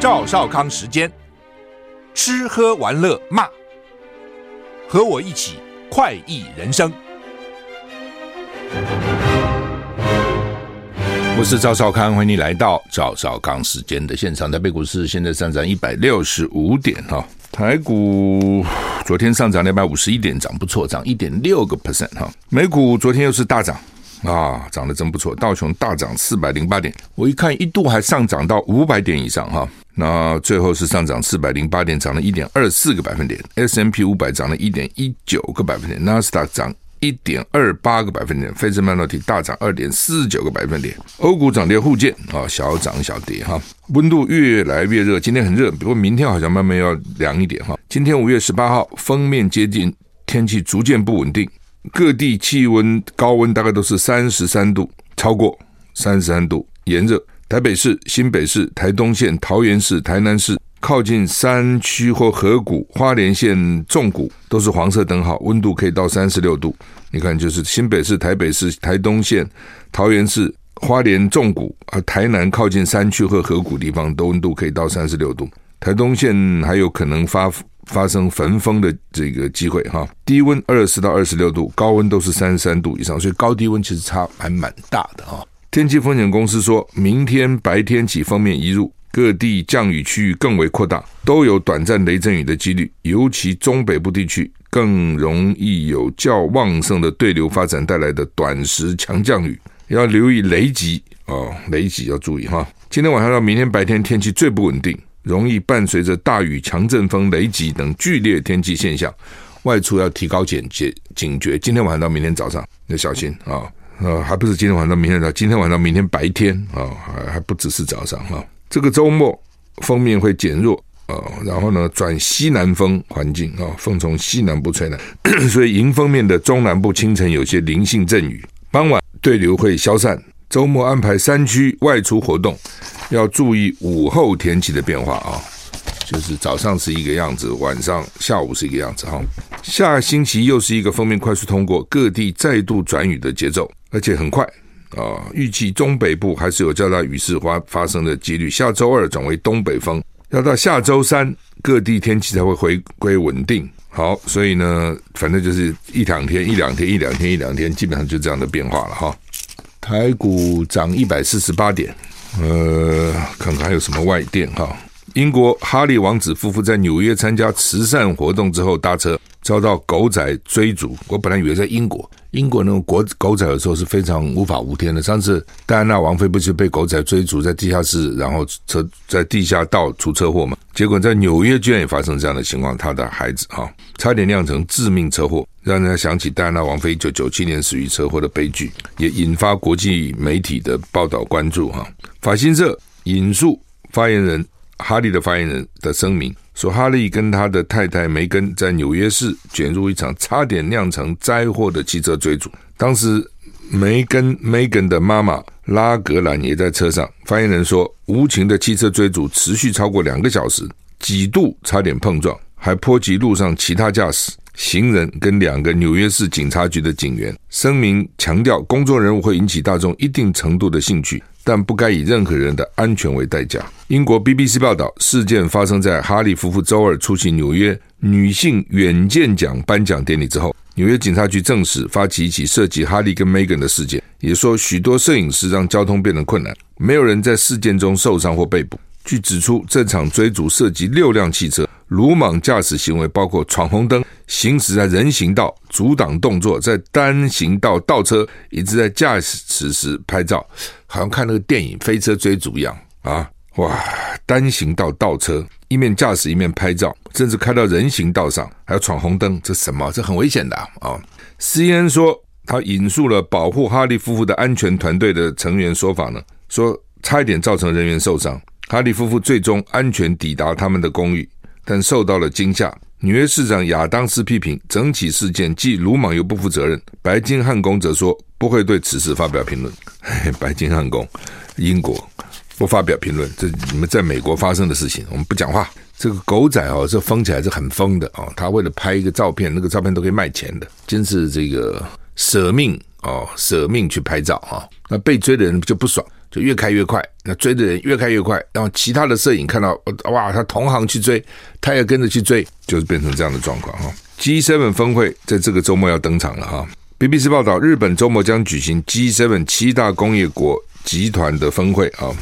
赵少康时间，吃喝玩乐骂，和我一起快意人生。我是赵少康，欢迎你来到赵少康时间的现场。台北股市现在上涨一百六十五点哈，台股昨天上涨两百五十一点，涨不错，涨一点六个 percent 哈。美股昨天又是大涨。啊，涨得真不错！道琼大涨四百零八点，我一看一度还上涨到五百点以上哈。那最后是上涨四百零八点，涨了一点二四个百分点。S&P 五百涨了一点一九个百分点，纳斯达涨一点二八个百分点，费城半导体大涨二点四九个百分点。欧股涨跌互见啊，小涨小跌哈。温度越来越热，今天很热，不过明天好像慢慢要凉一点哈。今天五月十八号，封面接近，天气逐渐不稳定。各地气温高温大概都是三十三度，超过三十三度，炎热。台北市、新北市、台东县、桃园市、台南市靠近山区或河谷、花莲县纵谷都是黄色灯号，温度可以到三十六度。你看，就是新北市、台北市、台东县、桃园市、花莲纵谷啊，台南靠近山区或河谷地方都温度可以到三十六度。台东县还有可能发。发生焚风的这个机会哈，低温二十到二十六度，高温都是三十三度以上，所以高低温其实差还蛮大的哈。天气风险公司说，明天白天起锋面移入，各地降雨区域更为扩大，都有短暂雷阵雨的几率，尤其中北部地区更容易有较旺盛的对流发展带来的短时强降雨，要留意雷击哦，雷击要注意哈。今天晚上到明天白天天气最不稳定。容易伴随着大雨、强阵风、雷击等剧烈天气现象，外出要提高警觉警觉。今天晚上到明天早上要小心啊！呃，还不是今天晚上到明天早，今天晚上到明天白天啊，还还不只是早上哈。这个周末锋面会减弱啊，然后呢转西南风环境啊，风从西南部吹来，所以迎风面的中南部清晨有些零星阵雨，傍晚对流会消散。周末安排山区外出活动。要注意午后天气的变化啊，就是早上是一个样子，晚上下午是一个样子哈。下星期又是一个锋面快速通过，各地再度转雨的节奏，而且很快啊。预计中北部还是有较大雨势发发生的几率。下周二转为东北风，要到下周三各地天气才会回归稳定。好，所以呢，反正就是一两天、一两天、一两天、一两天，基本上就这样的变化了哈。台股涨一百四十八点。呃，看看还有什么外电哈？英国哈利王子夫妇在纽约参加慈善活动之后搭车，遭到狗仔追逐。我本来以为在英国，英国那种国狗仔有时候是非常无法无天的。上次戴安娜王妃不是被狗仔追逐在地下室，然后车在地下道出车祸嘛？结果在纽约居然也发生这样的情况，他的孩子哈差点酿成致命车祸，让人家想起戴安娜王妃一九九七年死于车祸的悲剧，也引发国际媒体的报道关注哈。法新社引述发言人哈利的发言人的声明说，哈利跟他的太太梅根在纽约市卷入一场差点酿成灾祸的汽车追逐。当时梅根梅根的妈妈拉格兰也在车上。发言人说，无情的汽车追逐持续超过两个小时，几度差点碰撞，还波及路上其他驾驶。行人跟两个纽约市警察局的警员。声明强调，公众人物会引起大众一定程度的兴趣，但不该以任何人的安全为代价。英国 BBC 报道，事件发生在哈利夫妇周二出席纽约女性远见奖颁奖典礼之后。纽约警察局证实，发起一起涉及哈利跟梅根的事件，也说许多摄影师让交通变得困难，没有人在事件中受伤或被捕。据指出，这场追逐涉及六辆汽车。鲁莽驾驶行为包括闯红灯、行驶在人行道、阻挡动作、在单行道倒车，以及在驾驶时拍照，好像看那个电影《飞车追逐》一样啊！哇，单行道倒车，一面驾驶一面拍照，甚至开到人行道上，还要闯红灯，这什么？这很危险的啊！C N 说，他引述了保护哈利夫妇的安全团队的成员说法呢，说差一点造成人员受伤，哈利夫妇最终安全抵达他们的公寓。但受到了惊吓。纽约市长亚当斯批评整起事件既鲁莽又不负责任。白金汉宫则说不会对此事发表评论。白金汉宫，英国不发表评论，这你们在美国发生的事情，我们不讲话。这个狗仔哦，这疯起来是很疯的哦。他为了拍一个照片，那个照片都可以卖钱的，真是这个舍命哦，舍命去拍照啊。那被追的人就不爽，就越开越快，那追的人越开越快，然后其他的摄影看到哇，他同行去追，他也跟着去追，就是变成这样的状况哈。G7 峰会在这个周末要登场了哈。BBC 报道，日本周末将举行 G7 七大工业国集团的峰会啊，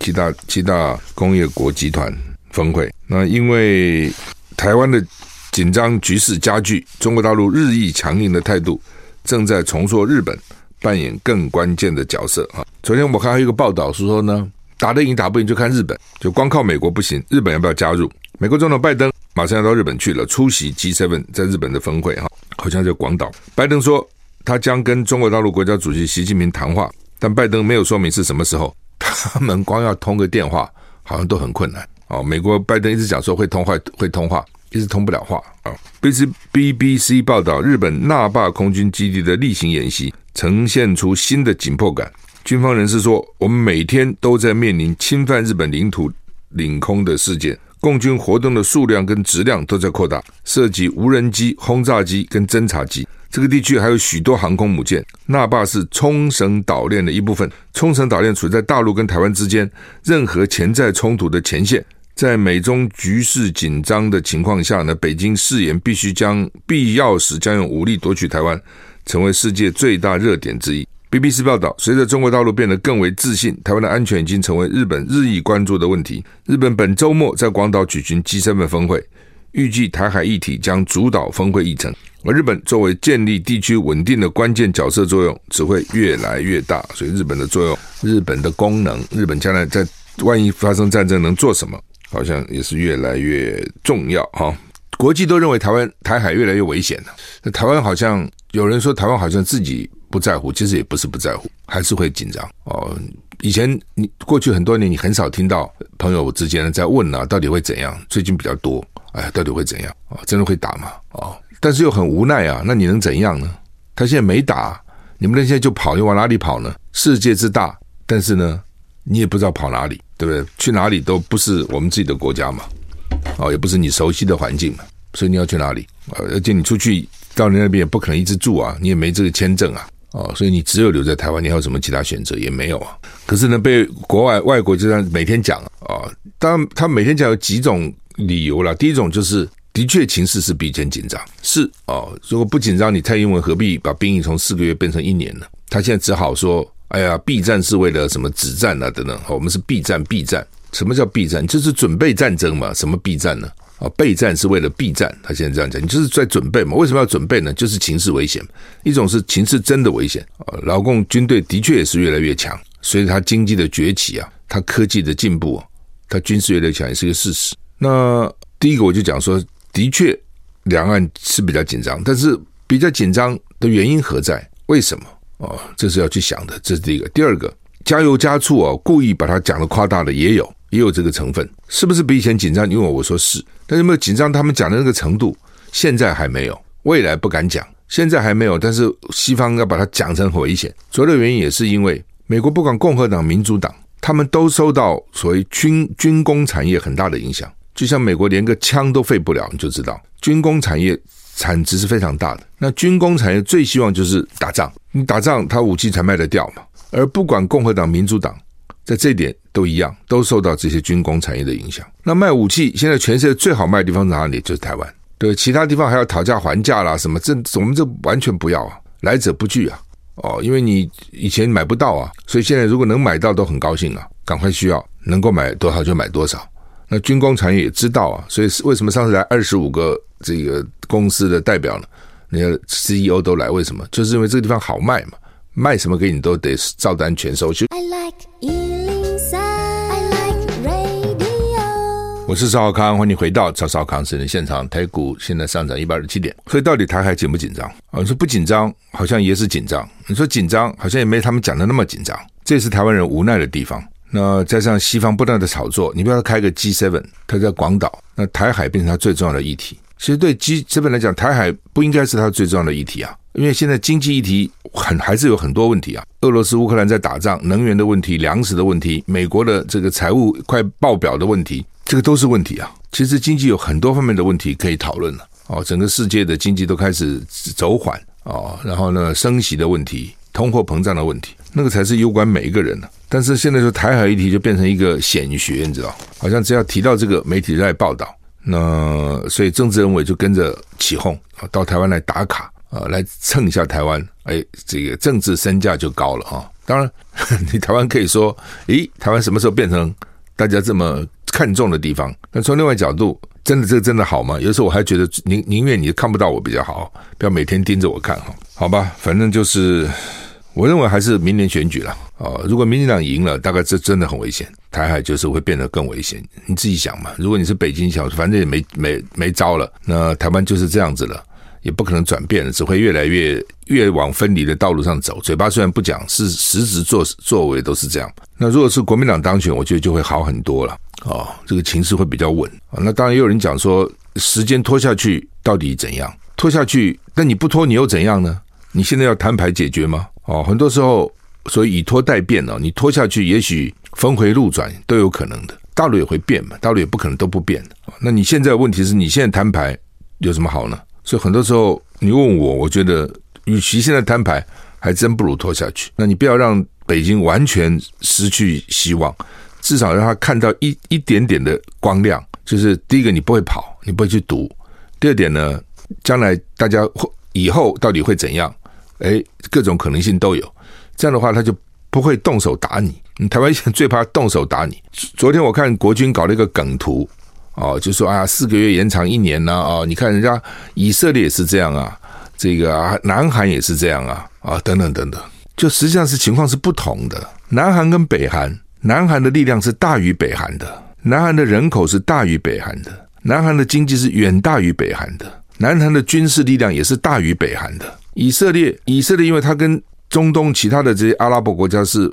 七大七大工业国集团峰会。那因为台湾的紧张局势加剧，中国大陆日益强硬的态度正在重塑日本扮演更关键的角色啊！昨天我看还有一个报道是说呢，打得赢打不赢就看日本，就光靠美国不行，日本要不要加入？美国总统拜登马上要到日本去了，出席 G7 在日本的峰会哈，好像在广岛。拜登说他将跟中国大陆国家主席习近平谈话，但拜登没有说明是什么时候。他们光要通个电话，好像都很困难哦。美国拜登一直讲说会通话，会通话。一直通不了话啊，B C B B C 报道，日本那霸空军基地的例行演习呈现出新的紧迫感。军方人士说：“我们每天都在面临侵犯日本领土领空的事件，共军活动的数量跟质量都在扩大，涉及无人机、轰炸机跟侦察机。这个地区还有许多航空母舰。那霸是冲绳岛链的一部分，冲绳岛链处在大陆跟台湾之间，任何潜在冲突的前线。”在美中局势紧张的情况下呢，北京誓言必须将必要时将用武力夺取台湾，成为世界最大热点之一。BBC 报道，随着中国大陆变得更为自信，台湾的安全已经成为日本日益关注的问题。日本本周末在广岛举行 G7 峰会，预计台海议题将主导峰会议程。而日本作为建立地区稳定的关键角色作用只会越来越大，所以日本的作用、日本的功能、日本将来在万一发生战争能做什么？好像也是越来越重要哈，国际都认为台湾台海越来越危险了。那台湾好像有人说台湾好像自己不在乎，其实也不是不在乎，还是会紧张哦。以前你过去很多年，你很少听到朋友之间在问啊，到底会怎样？最近比较多，哎，到底会怎样？哦，真的会打吗？哦，但是又很无奈啊。那你能怎样呢？他现在没打，你们那现在就跑，你往哪里跑呢？世界之大，但是呢，你也不知道跑哪里。对不对？去哪里都不是我们自己的国家嘛，哦，也不是你熟悉的环境嘛，所以你要去哪里？而且你出去到你那边也不可能一直住啊，你也没这个签证啊，哦，所以你只有留在台湾，你还有什么其他选择？也没有啊。可是呢，被国外外国就这样每天讲啊，当然他每天讲有几种理由了。第一种就是，的确情势是比以前紧张，是哦，如果不紧张，你蔡英文何必把兵役从四个月变成一年呢？他现在只好说。哎呀，避战是为了什么止战啊？等等，我们是避战，避战。什么叫避战？就是准备战争嘛。什么避战呢？啊，备战是为了避战。他现在这样讲，你就是在准备嘛。为什么要准备呢？就是情势危险。一种是情势真的危险啊。老共军队的确也是越来越强，随着他经济的崛起啊，他科技的进步，他军事越来越强也是一个事实。那第一个我就讲说，的确两岸是比较紧张，但是比较紧张的原因何在？为什么？哦，这是要去想的，这是第一个。第二个，加油加醋哦，故意把它讲的夸大的也有，也有这个成分，是不是比以前紧张？因为我说是，但是没有紧张？他们讲的那个程度，现在还没有，未来不敢讲，现在还没有。但是西方要把它讲成很危险，主要的原因也是因为美国不管共和党、民主党，他们都受到所谓军军工产业很大的影响。就像美国连个枪都废不了，你就知道军工产业。产值是非常大的。那军工产业最希望就是打仗，你打仗，他武器才卖得掉嘛。而不管共和党、民主党，在这一点都一样，都受到这些军工产业的影响。那卖武器，现在全世界最好卖的地方在哪里？就是台湾。对，其他地方还要讨价还价啦，什么这我们这完全不要啊，来者不拒啊。哦，因为你以前买不到啊，所以现在如果能买到都很高兴啊，赶快需要，能够买多少就买多少。那军工产业也知道啊，所以为什么上次来二十五个这个公司的代表呢？那个 CEO 都来，为什么？就是因为这个地方好卖嘛，卖什么给你都得照单全收。I like 103, I like radio。我是邵浩康，欢迎回到邵邵康私人现场。台股现在上涨一百二十七点，所以到底台海紧不紧张啊？你说不紧张，好像也是紧张；你说紧张，好像也没他们讲的那么紧张。这也是台湾人无奈的地方。那加上西方不断的炒作，你不要开个 G7，它在广岛，那台海变成它最重要的议题。其实对 G7 来讲，台海不应该是它最重要的议题啊，因为现在经济议题很还是有很多问题啊。俄罗斯、乌克兰在打仗，能源的问题、粮食的问题，美国的这个财务快爆表的问题，这个都是问题啊。其实经济有很多方面的问题可以讨论了哦。整个世界的经济都开始走缓哦，然后呢，升息的问题、通货膨胀的问题，那个才是攸关每一个人的。但是现在说台海议题就变成一个显学，你知道，好像只要提到这个，媒体就在报道。那所以政治人物就跟着起哄，到台湾来打卡啊，来蹭一下台湾，哎，这个政治身价就高了啊。当然，你台湾可以说，诶，台湾什么时候变成大家这么看重的地方？那从另外角度，真的这个真的好吗？有时候我还觉得宁宁愿你看不到我比较好，不要每天盯着我看哈。好吧，反正就是我认为还是明年选举了啊。如果民进党赢了，大概这真的很危险，台海就是会变得更危险。你自己想嘛，如果你是北京小，反正也没没没招了，那台湾就是这样子了。也不可能转变了，只会越来越越往分离的道路上走。嘴巴虽然不讲，是实质作作为都是这样。那如果是国民党当选，我觉得就会好很多了。哦，这个情势会比较稳啊。那当然也有人讲说，时间拖下去到底怎样？拖下去，那你不拖，你又怎样呢？你现在要摊牌解决吗？哦，很多时候，所以以拖待变呢，你拖下去，也许峰回路转都有可能的。大陆也会变嘛，大陆也不可能都不变。那你现在问题是你现在摊牌有什么好呢？所以很多时候，你问我，我觉得与其现在摊牌，还真不如拖下去。那你不要让北京完全失去希望，至少让他看到一一点点的光亮。就是第一个，你不会跑，你不会去赌；第二点呢，将来大家会以后到底会怎样？哎，各种可能性都有。这样的话，他就不会动手打你。台湾现在最怕动手打你。昨天我看国军搞了一个梗图。哦，就说啊，四个月延长一年呢，啊，哦，你看人家以色列也是这样啊，这个啊，南韩也是这样啊，啊，等等等等，就实际上是情况是不同的。南韩跟北韩，南韩的力量是大于北韩的，南韩的人口是大于北韩的，南韩的经济是远大于北韩的，南韩的军事力量也是大于北韩的。以色列，以色列因为它跟中东其他的这些阿拉伯国家是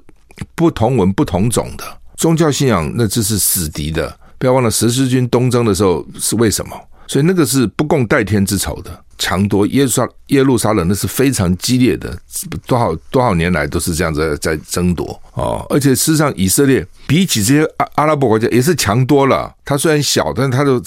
不同文不同种的，宗教信仰那这是死敌的。不要忘了，十字军东征的时候是为什么？所以那个是不共戴天之仇的，抢夺耶路撒耶路撒冷，那是非常激烈的，多少多少年来都是这样子在争夺哦。而且事实上，以色列比起这些阿阿拉伯国家也是强多了。它虽然小，但它的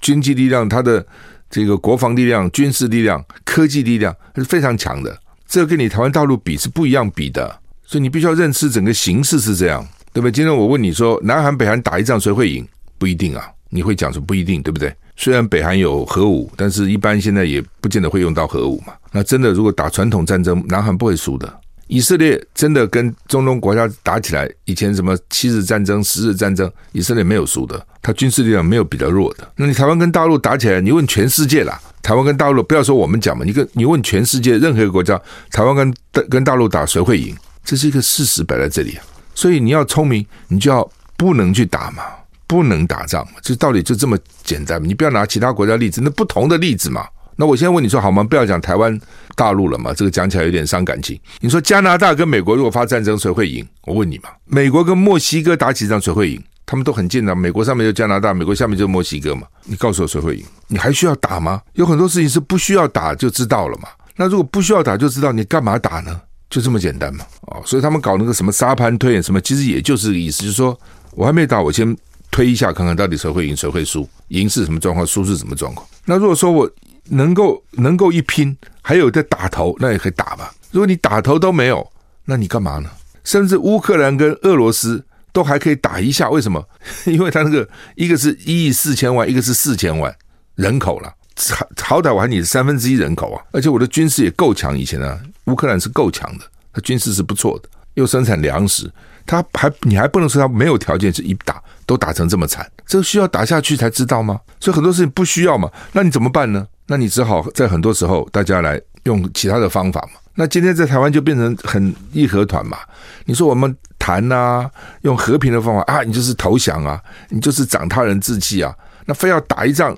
经济力量、它的这个国防力量、军事力量、科技力量是非常强的。这跟你台湾大陆比是不一样比的，所以你必须要认识整个形势是这样，对不对？今天我问你说，南韩北韩打一仗谁会赢？不一定啊，你会讲说不一定，对不对？虽然北韩有核武，但是一般现在也不见得会用到核武嘛。那真的如果打传统战争，南韩不会输的。以色列真的跟中东国家打起来，以前什么七日战争、十日战争，以色列没有输的，他军事力量没有比较弱的。那你台湾跟大陆打起来，你问全世界啦，台湾跟大陆不要说我们讲嘛，你跟你问全世界任何一个国家，台湾跟跟大陆打谁会赢？这是一个事实摆在这里啊。所以你要聪明，你就要不能去打嘛。不能打仗嘛？这道理就这么简单。你不要拿其他国家例子，那不同的例子嘛。那我现在问你说好吗？不要讲台湾、大陆了嘛，这个讲起来有点伤感情。你说加拿大跟美国如果发战争，谁会赢？我问你嘛。美国跟墨西哥打起仗，谁会赢？他们都很近的，美国上面就加拿大，美国下面就墨西哥嘛。你告诉我谁会赢？你还需要打吗？有很多事情是不需要打就知道了嘛。那如果不需要打就知道，你干嘛打呢？就这么简单嘛。哦，所以他们搞那个什么沙盘推演什么，其实也就是个意思，就是说我还没打，我先。推一下看看到底谁会赢谁会输，赢是什么状况，输是什么状况。那如果说我能够能够一拼，还有在打头，那也可以打吧。如果你打头都没有，那你干嘛呢？甚至乌克兰跟俄罗斯都还可以打一下，为什么？因为他那个一个是一亿四千万，一个是四千万人口了，好好歹我还你三分之一人口啊，而且我的军事也够强。以前呢，乌克兰是够强的，他军事是不错的，又生产粮食。他还你还不能说他没有条件，是一打都打成这么惨，这需要打下去才知道吗？所以很多事情不需要嘛，那你怎么办呢？那你只好在很多时候大家来用其他的方法嘛。那今天在台湾就变成很义和团嘛。你说我们谈呐、啊，用和平的方法啊，你就是投降啊，你就是长他人志气啊，那非要打一仗，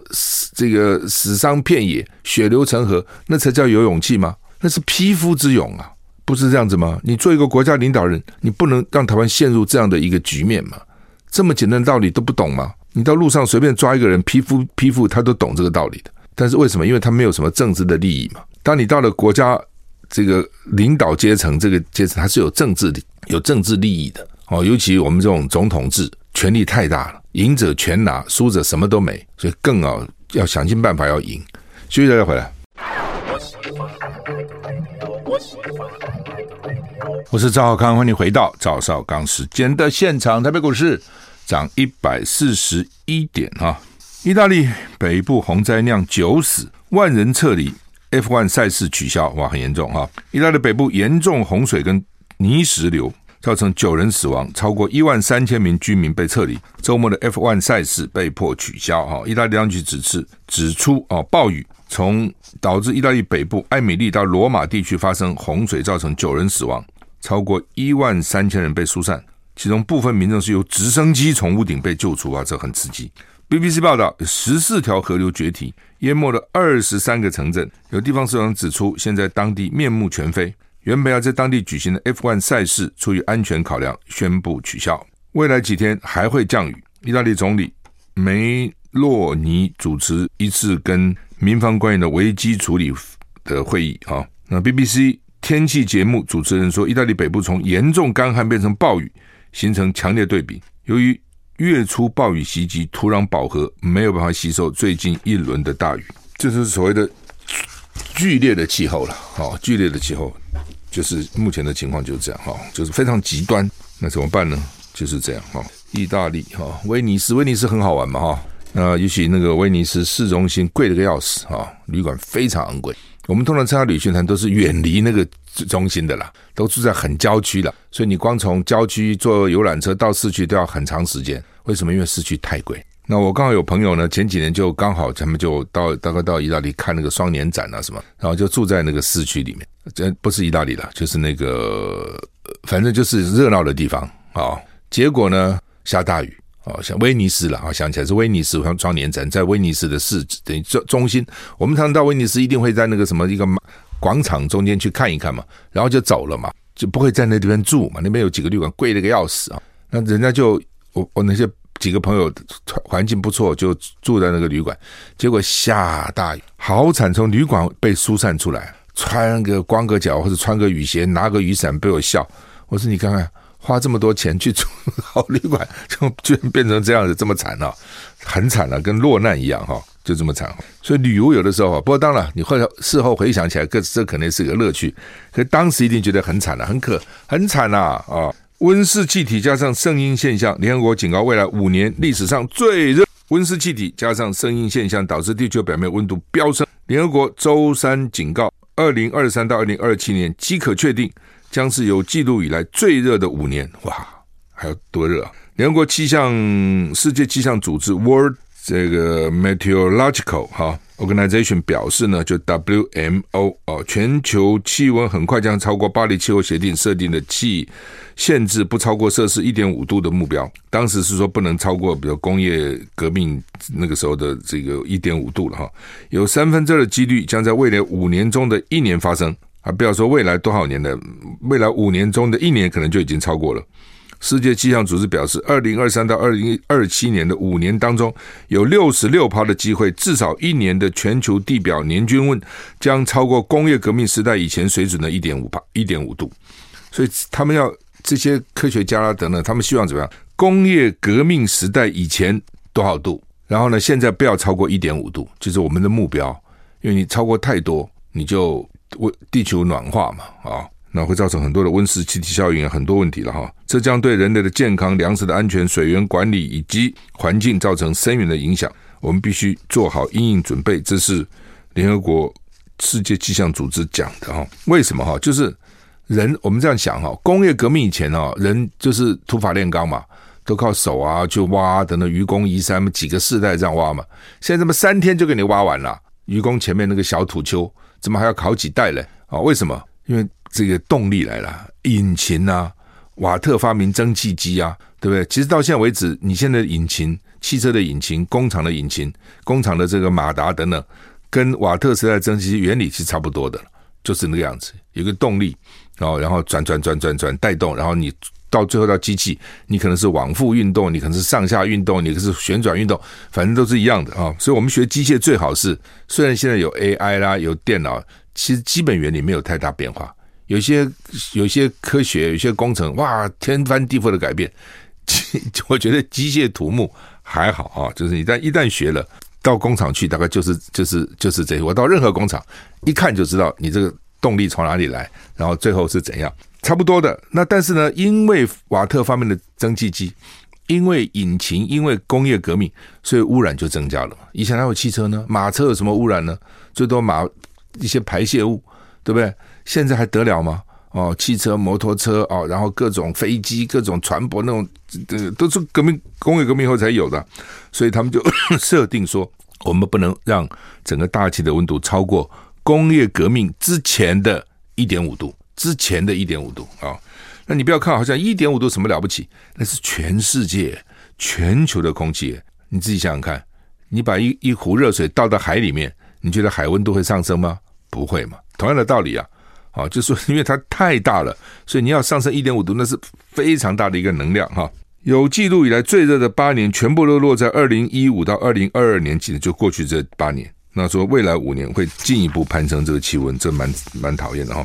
这个死伤遍野，血流成河，那才叫有勇气吗？那是匹夫之勇啊。不是这样子吗？你做一个国家领导人，你不能让台湾陷入这样的一个局面吗？这么简单的道理都不懂吗？你到路上随便抓一个人，匹夫匹夫，他都懂这个道理的。但是为什么？因为他没有什么政治的利益嘛。当你到了国家这个领导阶层，这个阶层他是有政治的、有政治利益的哦。尤其我们这种总统制，权力太大了，赢者全拿，输者什么都没，所以更要要想尽办法要赢。休息再回来。我是赵少康，欢迎回到赵少康时间的现场。台北股市涨一百四十一点啊！意大利北部洪灾酿九死，万人撤离，F1 赛事取消，哇，很严重哈！意大利北部严重洪水跟泥石流。造成九人死亡，超过一万三千名居民被撤离。周末的 F1 赛事被迫取消。哈，意大利当局指示指出，哦，暴雨从导致意大利北部艾米利到罗马地区发生洪水，造成九人死亡，超过一万三千人被疏散，其中部分民众是由直升机从屋顶被救出啊，这很刺激。BBC 报道，十四条河流决堤，淹没了二十三个城镇。有地方首长指出，现在当地面目全非。原本要在当地举行的 F1 赛事，出于安全考量，宣布取消。未来几天还会降雨。意大利总理梅洛尼主持一次跟民防官员的危机处理的会议。啊，那 BBC 天气节目主持人说，意大利北部从严重干旱变成暴雨，形成强烈对比。由于月初暴雨袭击，土壤饱和，没有办法吸收最近一轮的大雨，这是所谓的剧烈的气候了。好，剧烈的气候。就是目前的情况就是这样哈，就是非常极端，那怎么办呢？就是这样哈。意大利哈，威尼斯，威尼斯很好玩嘛哈。那尤其那个威尼斯市中心贵的个要死哈，旅馆非常昂贵。我们通常参加旅行团都是远离那个中心的啦，都住在很郊区的，所以你光从郊区坐游览车到市区都要很长时间。为什么？因为市区太贵。那我刚好有朋友呢，前几年就刚好他们就到大概到意大利看那个双年展啊什么，然后就住在那个市区里面，这不是意大利了，就是那个反正就是热闹的地方啊。结果呢，下大雨啊，像威尼斯了啊，想起来是威尼斯双双年展在威尼斯的市等于中中心，我们常常到威尼斯一定会在那个什么一个广场中间去看一看嘛，然后就走了嘛，就不会在那地方住嘛，那边有几个旅馆贵的个要死啊，那人家就我我那些。几个朋友环境不错，就住在那个旅馆。结果下大雨，好惨！从旅馆被疏散出来，穿个光个脚或者穿个雨鞋，拿个雨伞，被我笑。我说：“你看看，花这么多钱去住 好旅馆，就居然变成这样子，这么惨了，很惨了，跟落难一样哈，就这么惨。所以旅游有的时候，不过当然，你后事后回想起来，这这肯定是个乐趣。可当时一定觉得很惨了，很可很惨呐啊！”温室气体加上圣婴现象，联合国警告未来五年历史上最热。温室气体加上圣婴现象导致地球表面温度飙升。联合国周三警告，二零二三到二零二七年即可确定将是有记录以来最热的五年。哇，还有多热啊！联合国气象世界气象组织 World 这个 Meteorological 哈。Organization 表示呢，就 WMO 哦，全球气温很快将超过巴黎气候协定设定的气限制不超过摄氏一点五度的目标。当时是说不能超过，比如工业革命那个时候的这个一点五度了哈。有三分之二的几率将在未来五年中的一年发生，啊，不要说未来多少年的，未来五年中的一年可能就已经超过了。世界气象组织表示，二零二三到二零二七年的五年当中，有六十六趴的机会，至少一年的全球地表年均温将超过工业革命时代以前水准的一点五帕一点五度。所以他们要这些科学家啦等等，他们希望怎么样？工业革命时代以前多少度？然后呢，现在不要超过一点五度，就是我们的目标。因为你超过太多，你就为地球暖化嘛，啊。那会造成很多的温室气体效应，很多问题了哈。这将对人类的健康、粮食的安全、水源管理以及环境造成深远的影响。我们必须做好因应准备。这是联合国世界气象组织讲的哈。为什么哈？就是人我们这样想哈，工业革命以前哦，人就是土法炼钢嘛，都靠手啊去挖，等等愚公移山，几个世代这样挖嘛。现在这么三天就给你挖完了，愚公前面那个小土丘，怎么还要考几代嘞？啊，为什么？因为这个动力来了，引擎啊，瓦特发明蒸汽机啊，对不对？其实到现在为止，你现在的引擎、汽车的引擎、工厂的引擎、工厂的这个马达等等，跟瓦特时代蒸汽机原理是差不多的，就是那个样子，有个动力，然后然后转转转转转带动，然后你到最后到机器，你可能是往复运动，你可能是上下运动，你可是旋转运动，反正都是一样的啊。所以我们学机械最好是，虽然现在有 AI 啦，有电脑，其实基本原理没有太大变化。有些有些科学，有些工程，哇，天翻地覆的改变。我觉得机械土木还好啊，就是你但一旦学了，到工厂去，大概就是就是就是这些。我到任何工厂一看就知道，你这个动力从哪里来，然后最后是怎样，差不多的。那但是呢，因为瓦特方面的蒸汽机，因为引擎，因为工业革命，所以污染就增加了。以前还有汽车呢，马车有什么污染呢？最多马一些排泄物，对不对？现在还得了吗？哦，汽车、摩托车哦，然后各种飞机、各种船舶那种，呃，都是革命工业革命以后才有的，所以他们就 设定说，我们不能让整个大气的温度超过工业革命之前的一点五度，之前的一点五度啊、那你不要看好像一点五度什么了不起，那是全世界、全球的空气。你自己想想看，你把一一壶热水倒到海里面，你觉得海温度会上升吗？不会嘛。同样的道理啊。好，就是说，因为它太大了，所以你要上升一点五度，那是非常大的一个能量哈。有记录以来最热的八年，全部都落在二零一五到二零二二年，记得就过去这八年。那说未来五年会进一步攀升这个气温，这蛮蛮讨厌的哈。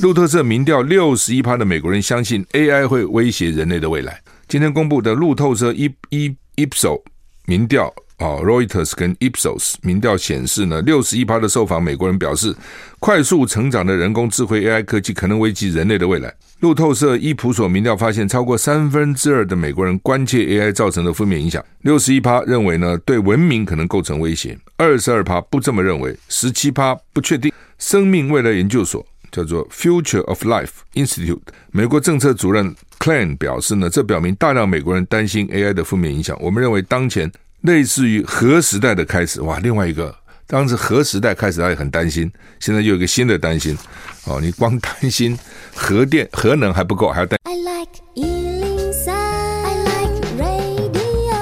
路透社民调，六十一趴的美国人相信 AI 会威胁人类的未来。今天公布的路透社一一 Ipsos 民调。哦，Reuters 跟 Ipsos 民调显示呢，六十一趴的受访美国人表示，快速成长的人工智慧 AI 科技可能危及人类的未来。路透社伊普所民调发现，超过三分之二的美国人关切 AI 造成的负面影响。六十一趴认为呢，对文明可能构成威胁；二十二趴不这么认为；十七趴不确定。生命未来研究所叫做 Future of Life Institute 美国政策主任 Clan 表示呢，这表明大量美国人担心 AI 的负面影响。我们认为当前。类似于核时代的开始，哇！另外一个，当时核时代开始，他也很担心。现在又有一个新的担心，哦，你光担心核电、核能还不够，还要担。I like 103, I like radio。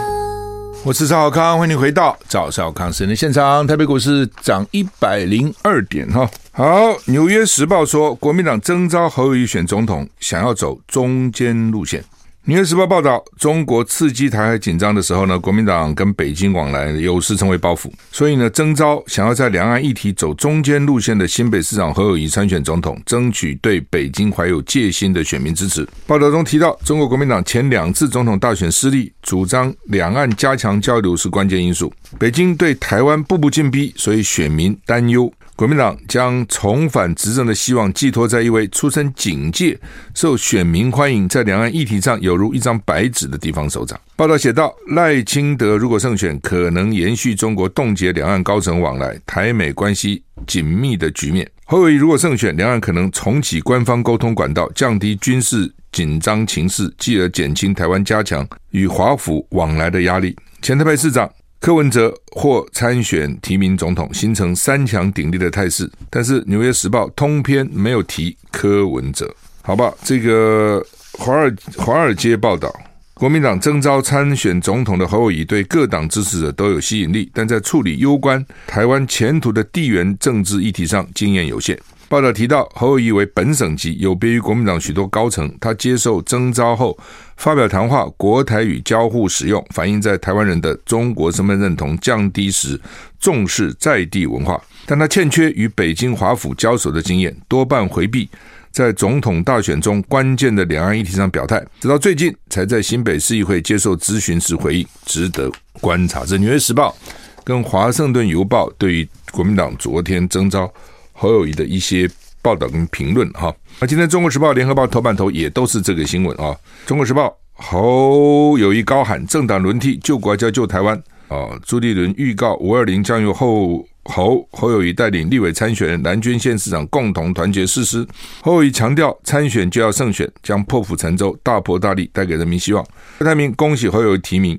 我是赵少康，欢迎你回到赵少康时间的现场。台北股市涨一百零二点，哈。好，《纽约时报》说，国民党征召侯友宜选总统，想要走中间路线。《纽约时报》报道，中国刺激台海紧张的时候呢，国民党跟北京往来有时成为包袱，所以呢，征召想要在两岸议题走中间路线的新北市长侯友谊参选总统，争取对北京怀有戒心的选民支持。报道中提到，中国国民党前两次总统大选失利，主张两岸加强交流是关键因素。北京对台湾步步进逼，所以选民担忧。国民党将重返执政的希望寄托在一位出身警界、受选民欢迎、在两岸议题上有如一张白纸的地方首长。报道写道：赖清德如果胜选，可能延续中国冻结两岸高层往来、台美关系紧密的局面；侯友宜如果胜选，两岸可能重启官方沟通管道，降低军事紧张情势，继而减轻台湾加强与华府往来的压力。前台北市长。柯文哲或参选提名总统，形成三强鼎立的态势。但是《纽约时报》通篇没有提柯文哲，好吧？这个华尔华尔街报道，国民党征召参选总统的侯友宜，对各党支持者都有吸引力，但在处理攸关台湾前途的地缘政治议题上，经验有限。报道提到，侯友宜为本省籍，有别于国民党许多高层。他接受征召后发表谈话，国台语交互使用，反映在台湾人的中国身份认同降低时，重视在地文化。但他欠缺与北京华府交手的经验，多半回避在总统大选中关键的两岸议题上表态，直到最近才在新北市议会接受咨询时回应，值得观察。这《纽约时报》跟《华盛顿邮报》对于国民党昨天征召。侯友谊的一些报道跟评论哈，那今天《中国时报》、《联合报》头版头也都是这个新闻啊。《中国时报》侯友谊高喊政党轮替救国家救台湾啊，朱立伦预告五二零将由侯侯侯友谊带领立委参选人蓝军县市长共同团结誓师。侯友谊强调参选就要胜选，将破釜沉舟，大破大立，带给人民希望。郭台铭恭喜侯友谊提名。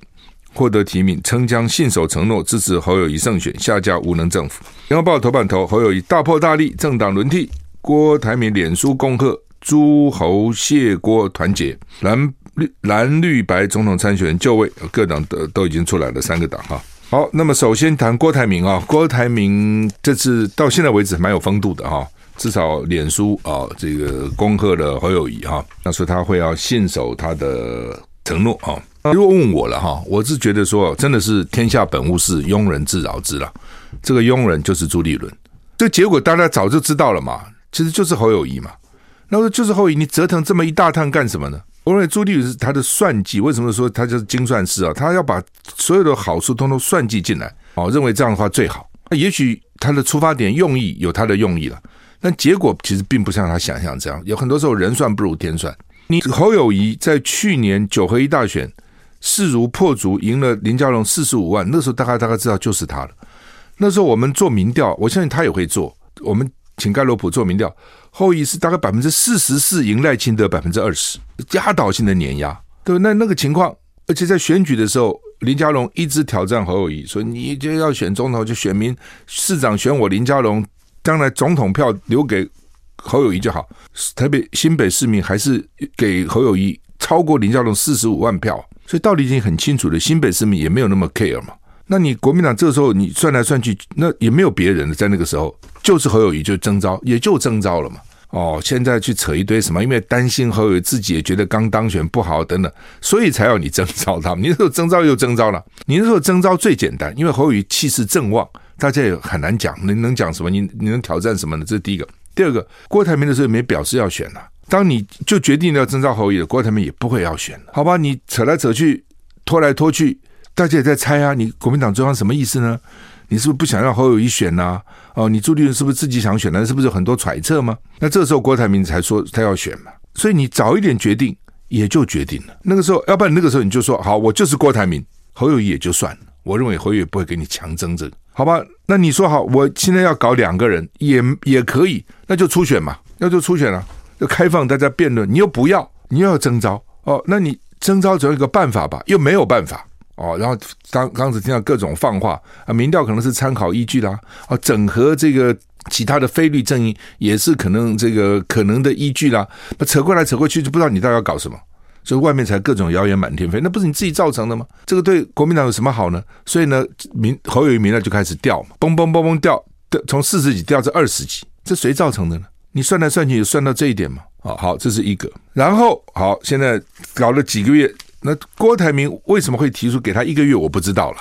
获得提名，称将信守承诺，支持侯友宜胜选，下架无能政府。联合报头版头，侯友宜大破大立，政党轮替。郭台铭脸书恭贺诸侯谢郭团结，蓝绿蓝绿白总统参选人就位，各党都都已经出来了三个党哈。好，那么首先谈郭台铭啊，郭台铭这次到现在为止蛮有风度的哈，至少脸书啊这个恭贺了侯友宜哈，那说他会要信守他的承诺啊。如果问我了哈，我是觉得说，真的是天下本无事，庸人自扰之了。这个庸人就是朱立伦，这结果大家早就知道了嘛，其实就是侯友谊嘛。那我说就是侯友谊，你折腾这么一大趟干什么呢？我认为朱立伦是他的算计，为什么说他就是精算师啊？他要把所有的好处通通算计进来，哦，认为这样的话最好。那也许他的出发点用意有他的用意了。但结果其实并不像他想象这样，有很多时候人算不如天算。你侯友谊在去年九合一大选势如破竹，赢了林佳龙四十五万，那时候大概大概知道就是他了。那时候我们做民调，我相信他也会做。我们请盖洛普做民调，侯友宜是大概百分之四十四，赢赖清德百分之二十，压倒性的碾压。对，那那个情况，而且在选举的时候，林佳龙一直挑战侯友宜，说你就要选总统，就选民市长选我林佳龙，将来总统票留给。侯友谊就好，特别新北市民还是给侯友谊超过林佳龙四十五万票，所以道理已经很清楚了。新北市民也没有那么 care 嘛。那你国民党这个时候你算来算去，那也没有别人了，在那个时候就是侯友谊就征召，也就征召了嘛。哦，现在去扯一堆什么？因为担心侯友宜自己也觉得刚当选不好等等，所以才要你征召他们。你那时候征召又征召了，你那时候征召最简单，因为侯友宜气势正旺，大家也很难讲，你能讲什么？你你能挑战什么呢？这是第一个。第二个，郭台铭的时候也没表示要选了。当你就决定要征召侯友宜了，郭台铭也不会要选了，好吧？你扯来扯去，拖来拖去，大家也在猜啊。你国民党中央什么意思呢？你是不是不想让侯友宜选呢、啊？哦，你朱立伦是不是自己想选呢？是不是有很多揣测吗？那这个时候郭台铭才说他要选嘛。所以你早一点决定，也就决定了。那个时候，要不然那个时候你就说好，我就是郭台铭，侯友宜也就算了。我认为侯友宜不会给你强征这个。好吧，那你说好，我现在要搞两个人也也可以，那就初选嘛，那就初选了，开放大家辩论。你又不要，你又要征召哦，那你征召总有一个办法吧？又没有办法哦。然后刚刚才听到各种放话啊，民调可能是参考依据啦，啊，整合这个其他的非绿阵营也是可能这个可能的依据啦。那扯过来扯过去，就不知道你到底要搞什么。所以外面才各种谣言满天飞，那不是你自己造成的吗？这个对国民党有什么好呢？所以呢，民侯友宜民调就开始掉嘛，嘣嘣嘣嘣掉，掉从四十几掉至二十几，这谁造成的呢？你算来算去，有算到这一点嘛？啊，好，这是一个。然后好，现在搞了几个月，那郭台铭为什么会提出给他一个月？我不知道了。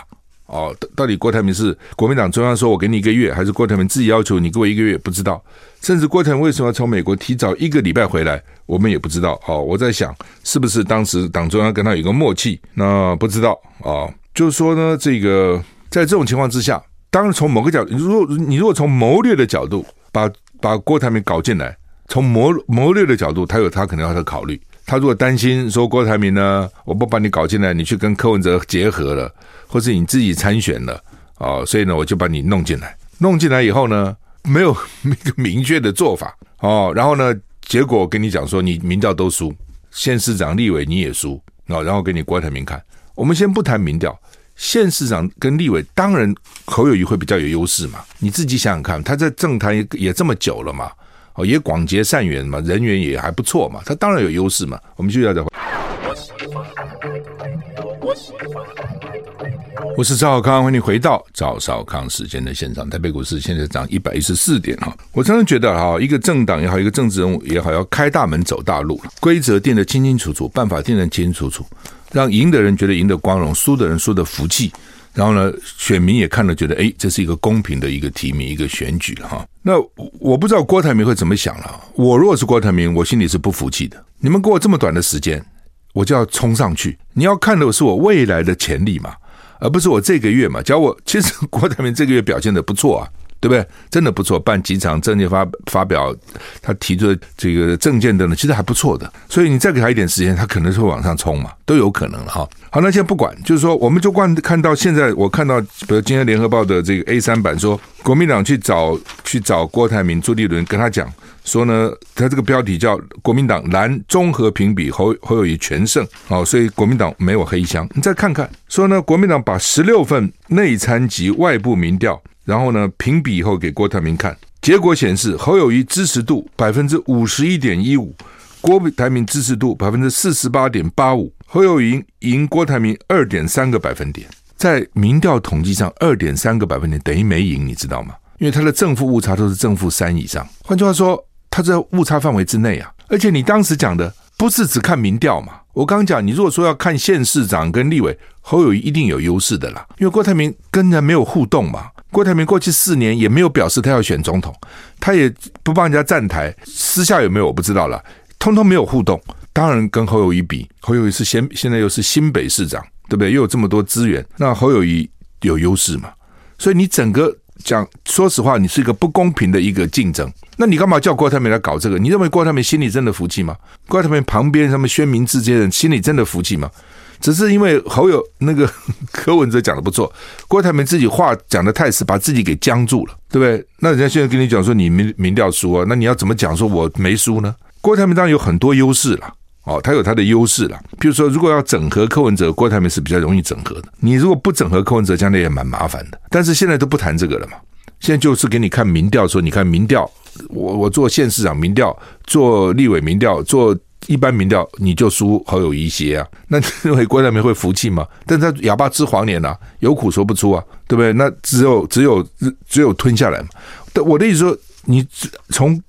哦，到底郭台铭是国民党中央说我给你一个月，还是郭台铭自己要求你给我一个月？不知道。甚至郭台铭为什么要从美国提早一个礼拜回来，我们也不知道。哦，我在想，是不是当时党中央跟他有个默契？那不知道哦，就是说呢，这个在这种情况之下，当然从某个角度，如果你如果从谋略的角度把把郭台铭搞进来，从谋谋略的角度，他有他可能要的考虑。他如果担心说郭台铭呢，我不把你搞进来，你去跟柯文哲结合了。或是你自己参选了哦，所以呢，我就把你弄进来。弄进来以后呢，没有 一个明确的做法哦。然后呢，结果跟你讲说，你民调都输，县市长、立委你也输啊。然后给你郭台铭看。我们先不谈民调，县市长跟立委，当然口有余会比较有优势嘛。你自己想想看，他在政坛也也这么久了嘛，哦，也广结善缘嘛，人缘也还不错嘛，他当然有优势嘛。我们就要再。我是赵少康，欢迎你回到赵少康时间的现场。台北股市现在涨一百一十四点哈。我常常觉得哈，一个政党也好，一个政治人物也好，要开大门走大路，规则定得清清楚楚，办法定得清清楚楚，让赢的人觉得赢得光荣，输的人输得服气。然后呢，选民也看了觉得，哎，这是一个公平的一个提名，一个选举哈。那我不知道郭台铭会怎么想了。我如果是郭台铭，我心里是不服气的。你们给我这么短的时间，我就要冲上去。你要看的是我未来的潜力嘛。而不是我这个月嘛，假如我其实郭台铭这个月表现得不错啊，对不对？真的不错，办几场政见发发表，他提出的这个政见等等，其实还不错的。所以你再给他一点时间，他可能是会往上冲嘛，都有可能了哈。好，那现在不管，就是说，我们就观看到现在，我看到比如今天联合报的这个 A 三版说，国民党去找去找郭台铭、朱立伦跟他讲。说呢，他这个标题叫“国民党蓝综合评比侯侯友宜全胜”，哦，所以国民党没有黑箱。你再看看，说呢，国民党把十六份内参及外部民调，然后呢评比以后给郭台铭看，结果显示侯友谊支持度百分之五十一点一五，郭台铭支持度百分之四十八点八五，侯友谊赢郭台铭二点三个百分点，在民调统计上二点三个百分点等于没赢，你知道吗？因为他的正负误差都是正负三以上，换句话说。他在误差范围之内啊，而且你当时讲的不是只看民调嘛？我刚讲，你如果说要看县市长跟立委，侯友谊一定有优势的啦，因为郭台铭跟人没有互动嘛。郭台铭过去四年也没有表示他要选总统，他也不帮人家站台，私下有没有我不知道了，通通没有互动。当然跟侯友谊比，侯友谊是现现在又是新北市长，对不对？又有这么多资源，那侯友谊有优势嘛？所以你整个讲，说实话，你是一个不公平的一个竞争。那你干嘛叫郭台铭来搞这个？你认为郭台铭心里真的服气吗？郭台铭旁边什么宣明智这些人心里真的服气吗？只是因为侯友那个 柯文哲讲的不错，郭台铭自己话讲的太死，把自己给僵住了，对不对？那人家现在跟你讲说你民民调输啊，那你要怎么讲说我没输呢？郭台铭当然有很多优势了，哦，他有他的优势了。譬如说，如果要整合柯文哲，郭台铭是比较容易整合的。你如果不整合柯文哲，将来也蛮麻烦的。但是现在都不谈这个了嘛，现在就是给你看民调，说你看民调，我我做县市长民调，做立委民调，做一般民调，你就输侯友一些啊。那你认为郭台铭会服气吗？但他哑巴吃黄连啊，有苦说不出啊，对不对？那只有只有只有吞下来嘛。我的意思说，你从。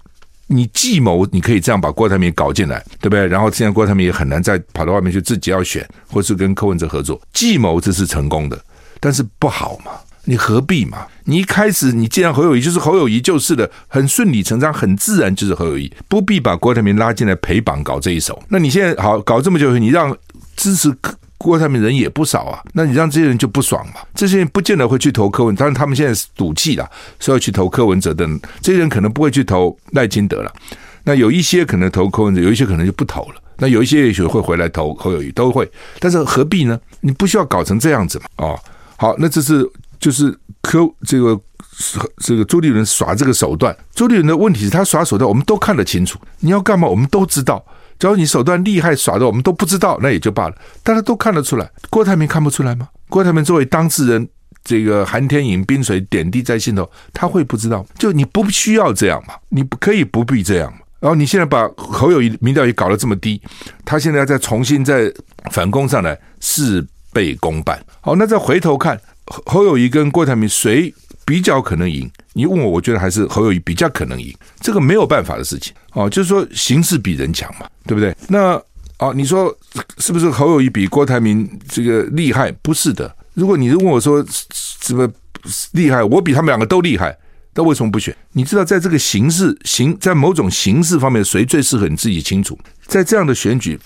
你计谋，你可以这样把郭台铭搞进来，对不对？然后现在郭台铭也很难再跑到外面去，自己要选，或是跟柯文哲合作。计谋这是成功的，但是不好嘛？你何必嘛？你一开始你既然侯友谊就是侯友谊就是的，很顺理成章，很自然就是侯友谊，不必把郭台铭拉进来陪绑搞这一手。那你现在好搞这么久，你让支持。郭台铭人也不少啊，那你让这些人就不爽嘛？这些人不见得会去投柯文，当然他们现在是赌气了，说要去投柯文哲的，这些人可能不会去投赖清德了。那有一些可能投柯文哲，有一些可能就不投了。那有一些也许会回来投侯友谊，都会。但是何必呢？你不需要搞成这样子嘛？哦，好，那这是就是科这个这个朱立伦耍这个手段。朱立伦的问题是他耍手段，我们都看得清楚。你要干嘛？我们都知道。只要你手段厉害，耍的我们都不知道，那也就罢了。大家都看得出来，郭台铭看不出来吗？郭台铭作为当事人，这个寒天饮冰水点滴在心头，他会不知道？就你不需要这样嘛，你不可以不必这样嘛。然后你现在把侯友谊民调也搞得这么低，他现在要再重新再反攻上来，事倍功半。好，那再回头看侯友谊跟郭台铭谁比较可能赢？你问我，我觉得还是侯友谊比较可能赢，这个没有办法的事情哦。就是说形势比人强嘛，对不对？那哦，你说是不是侯友谊比郭台铭这个厉害？不是的。如果你问我说什么厉害，我比他们两个都厉害，那为什么不选？你知道，在这个形式形，在某种形式方面，谁最适合你自己清楚。在这样的选举。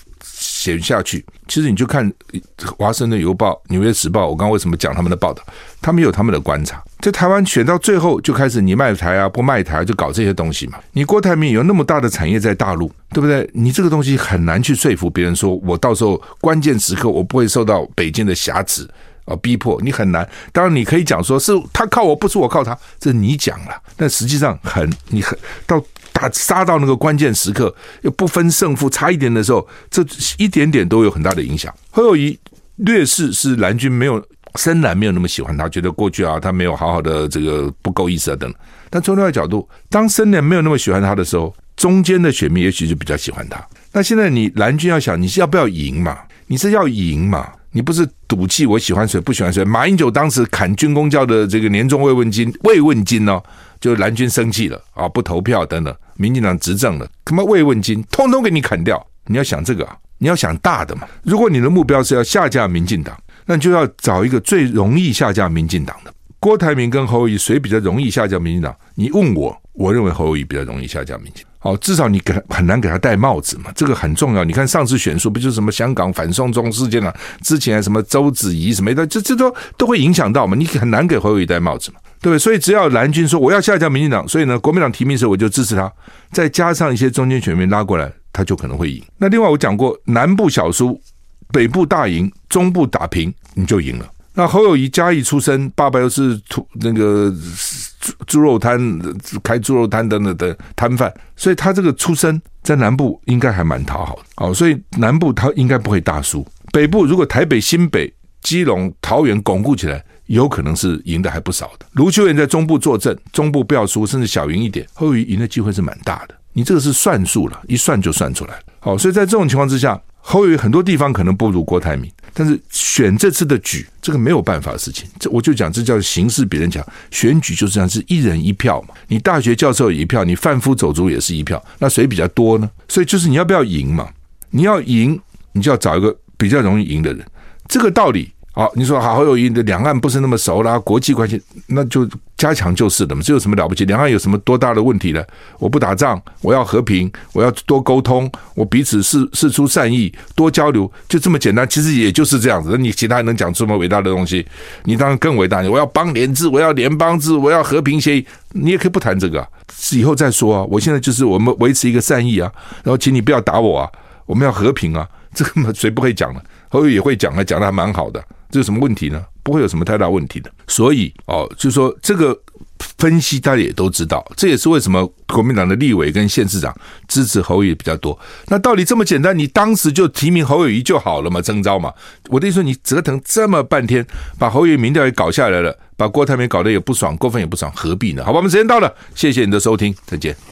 写下去，其实你就看《华盛顿邮报》《纽约时报》，我刚刚为什么讲他们的报道？他们有他们的观察。在台湾选到最后，就开始你卖台啊，不卖台，就搞这些东西嘛。你郭台铭有那么大的产业在大陆，对不对？你这个东西很难去说服别人，说我到时候关键时刻我不会受到北京的挟持啊逼迫，你很难。当然你可以讲说是他靠我，不是我靠他，这是你讲了。但实际上很你很到。打杀到那个关键时刻，又不分胜负，差一点的时候，这一点点都有很大的影响。侯友宜劣势是蓝军没有深蓝没有那么喜欢他，觉得过去啊他没有好好的这个不够意思啊等。但从另外角度，当深蓝没有那么喜欢他的时候，中间的选民也许就比较喜欢他。那现在你蓝军要想你是要不要赢嘛？你是要赢嘛？你不是赌气我喜欢谁不喜欢谁？马英九当时砍军公教的这个年终慰问金慰问金哦。就蓝军生气了啊，不投票等等，民进党执政了，他妈慰问金通通给你砍掉。你要想这个啊，你要想大的嘛。如果你的目标是要下架民进党，那你就要找一个最容易下架民进党的。郭台铭跟侯友宜谁比较容易下架民进党？你问我，我认为侯友宜比较容易下架民进党。好，至少你给很难给他戴帽子嘛，这个很重要。你看上次选书不就是什么香港反送中事件啊？之前什么周子怡什么的，这这都都会影响到嘛。你很难给侯友宜戴帽子嘛。对？所以只要蓝军说我要下架民进党，所以呢，国民党提名时候我就支持他，再加上一些中间选民拉过来，他就可能会赢。那另外我讲过，南部小输，北部大赢，中部打平，你就赢了。那侯友谊嘉义出身，爸爸又是土那个猪猪肉摊开猪肉摊等等的摊贩，所以他这个出身在南部应该还蛮讨好的。哦，所以南部他应该不会大输。北部如果台北、新北、基隆、桃园巩固起来。有可能是赢的还不少的。卢秀燕在中部坐镇，中部不要输，甚至小赢一点，侯友宜赢的机会是蛮大的。你这个是算数了，一算就算出来了。好，所以在这种情况之下，侯友宜很多地方可能不如郭台铭，但是选这次的举，这个没有办法的事情。这我就讲，这叫形势比人强。选举就是这样，是一人一票嘛。你大学教授一票，你贩夫走卒也是一票，那谁比较多呢？所以就是你要不要赢嘛？你要赢，你就要找一个比较容易赢的人。这个道理。好，你说好侯友宜的两岸不是那么熟啦，国际关系那就加强就是的嘛，这有什么了不起？两岸有什么多大的问题呢？我不打仗，我要和平，我要多沟通，我彼此释释出善意，多交流，就这么简单。其实也就是这样子。那你其他能讲这么伟大的东西？你当然更伟大。你我要邦联制，我要联邦制，我要和平协议，你也可以不谈这个，以后再说啊。我现在就是我们维持一个善意啊，然后请你不要打我啊，我们要和平啊，这个嘛谁不会讲呢？侯友也会讲啊，讲的还蛮好的。有什么问题呢？不会有什么太大问题的。所以哦，就说这个分析，大家也都知道。这也是为什么国民党的立委跟县市长支持侯友宜比较多。那道理这么简单，你当时就提名侯友宜就好了嘛，征召嘛。我的意思说，你折腾这么半天，把侯友宜民调也搞下来了，把郭台铭搞得也不爽，郭粉也不爽，何必呢？好吧，我们时间到了，谢谢你的收听，再见。